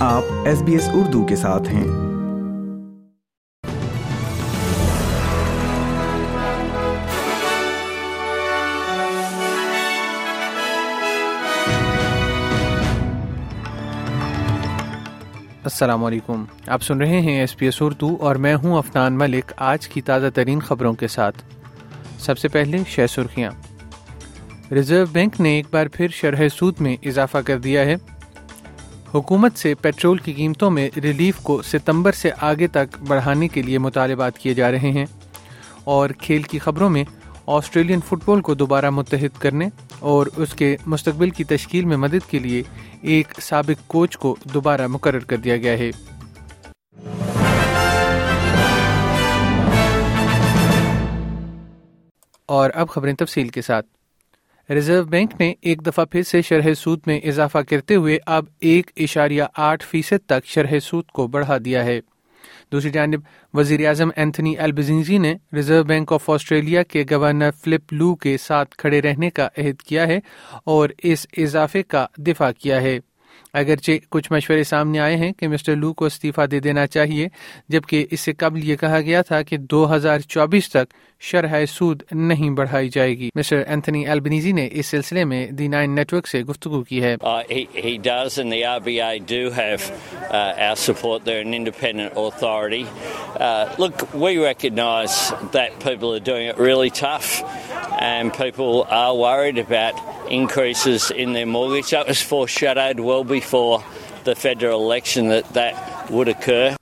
آپ S B S Urdu کے ساتھ ہیں۔ السلام علیکم۔ آپ سن رہے ہیں ایس پی ایس اردو اور میں ہوں افنان ملک۔ آج کی تازہ ترین خبروں کے ساتھ۔ سب سے پہلے شہ سرخیاں۔ ریزرو بینک نے ایک بار پھر شرح سود میں اضافہ کر دیا ہے۔ حکومت سے پیٹرول کی قیمتوں میں ریلیف کو ستمبر سے آگے تک بڑھانے کے لیے مطالبات کیے جا رہے ہیں اور کھیل کی خبروں میں آسٹریلین فٹ بال کو دوبارہ متحد کرنے اور اس کے مستقبل کی تشکیل میں مدد کے لیے ایک سابق کوچ کو دوبارہ مقرر کر دیا گیا ہے۔ اور اب خبریں تفصیل کے ساتھ۔ ریزرو بینک نے ایک دفعہ پھر سے شرح سود میں اضافہ کرتے ہوئے اب ایک اشاریہ آٹھ فیصد تک شرح سود کو بڑھا دیا ہے۔ دوسری جانب وزیر اعظم اینتھنی البزنزی نے ریزرو بینک آف آسٹریلیا کے گورنر فلپ لو کے ساتھ کھڑے رہنے کا عہد کیا ہے اور اس اضافے کا دفاع کیا ہے۔ اگرچہ کچھ مشورے سامنے آئے ہیں کہ مسٹر لو کو استعفی دے دینا چاہیے، جبکہ اس سے قبل یہ کہا گیا تھا کہ دو ہزار چوبیس تک شرح سود نہیں بڑھائی جائے گی۔ مسٹر اینتھنی البنیزی نے اس سلسلے میں دی نائن نیٹ ورک سے گفتگو کی ہے۔ And increases in their mortgage. That was foreshadowed well before the federal election that that would occur.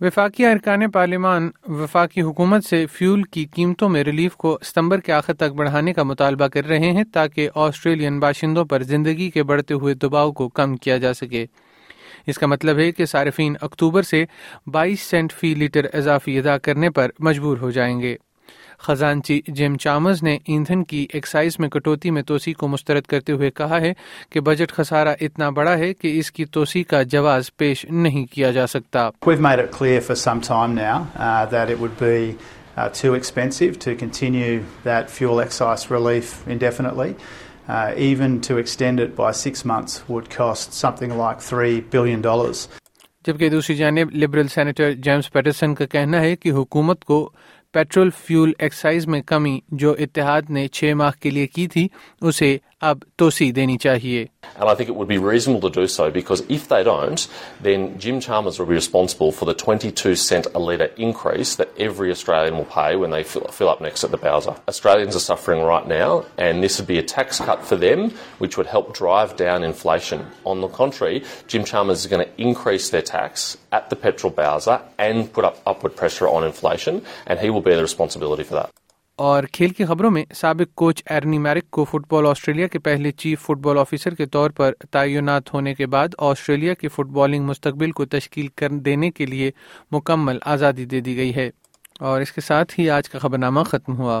وفاقی ارکان پارلیمان، وفاقی حکومت سے فیول کی قیمتوں میں ریلیف کو ستمبر کے آخر تک بڑھانے کا مطالبہ کر رہے ہیں تاکہ آسٹریلین باشندوں پر زندگی کے بڑھتے ہوئے دباؤ کو کم کیا جا سکے اس کا مطلب ہے کہ صارفین اکتوبر سے بائیس سینٹ فی لیٹر اضافی ادا کرنے پر مجبور ہو جائیں گے خزانچی جیم چامز نے ایندھن کی ایکسائز میں کٹوتی میں توسیع کو مسترد کرتے ہوئے کہا ہے کہ بجٹ خسارہ اتنا بڑا ہے کہ اس کی توسیع کا جواز پیش نہیں کیا جا سکتا too expensive to continue that fuel excise relief indefinitely. Uh, even to extend it by six months would cost something like $3 billion. جبکہ دوسری جانب لبرل سینیٹر جیمز پیٹرسن کا کہنا ہے کہ حکومت کو پیٹرول فیول ایکسائز میں کمی جو اتحاد نے چھ ماہ کے لیے کی تھی اسے اب توسیع دینی چاہیے And I think it would be reasonable to do so because if they don't, then Jim Chalmers will be responsible for the 22 cent a litre increase that every Australian will pay when they fill, fill up next at the Bowser. Australians are suffering right now and this would be a tax cut for them which would help drive down inflation. On the contrary, Jim Chalmers is going to increase their tax at the petrol Bowser and put up upward pressure on inflation and he will bear the responsibility for that. اور کھیل کی خبروں میں سابق coach ایرنی میرک کو fit بال Australia کے پہلے chief fit بال officer کے طور پر تعینات ہونے کے بعد آسٹریلیا کے فٹ بالنگ مستقبل کو تشکیل کر دینے کے لیے مکمل آزادی دے دی گئی ہے اور اس کے ساتھ ہی آج کا خبر نامہ ختم ہوا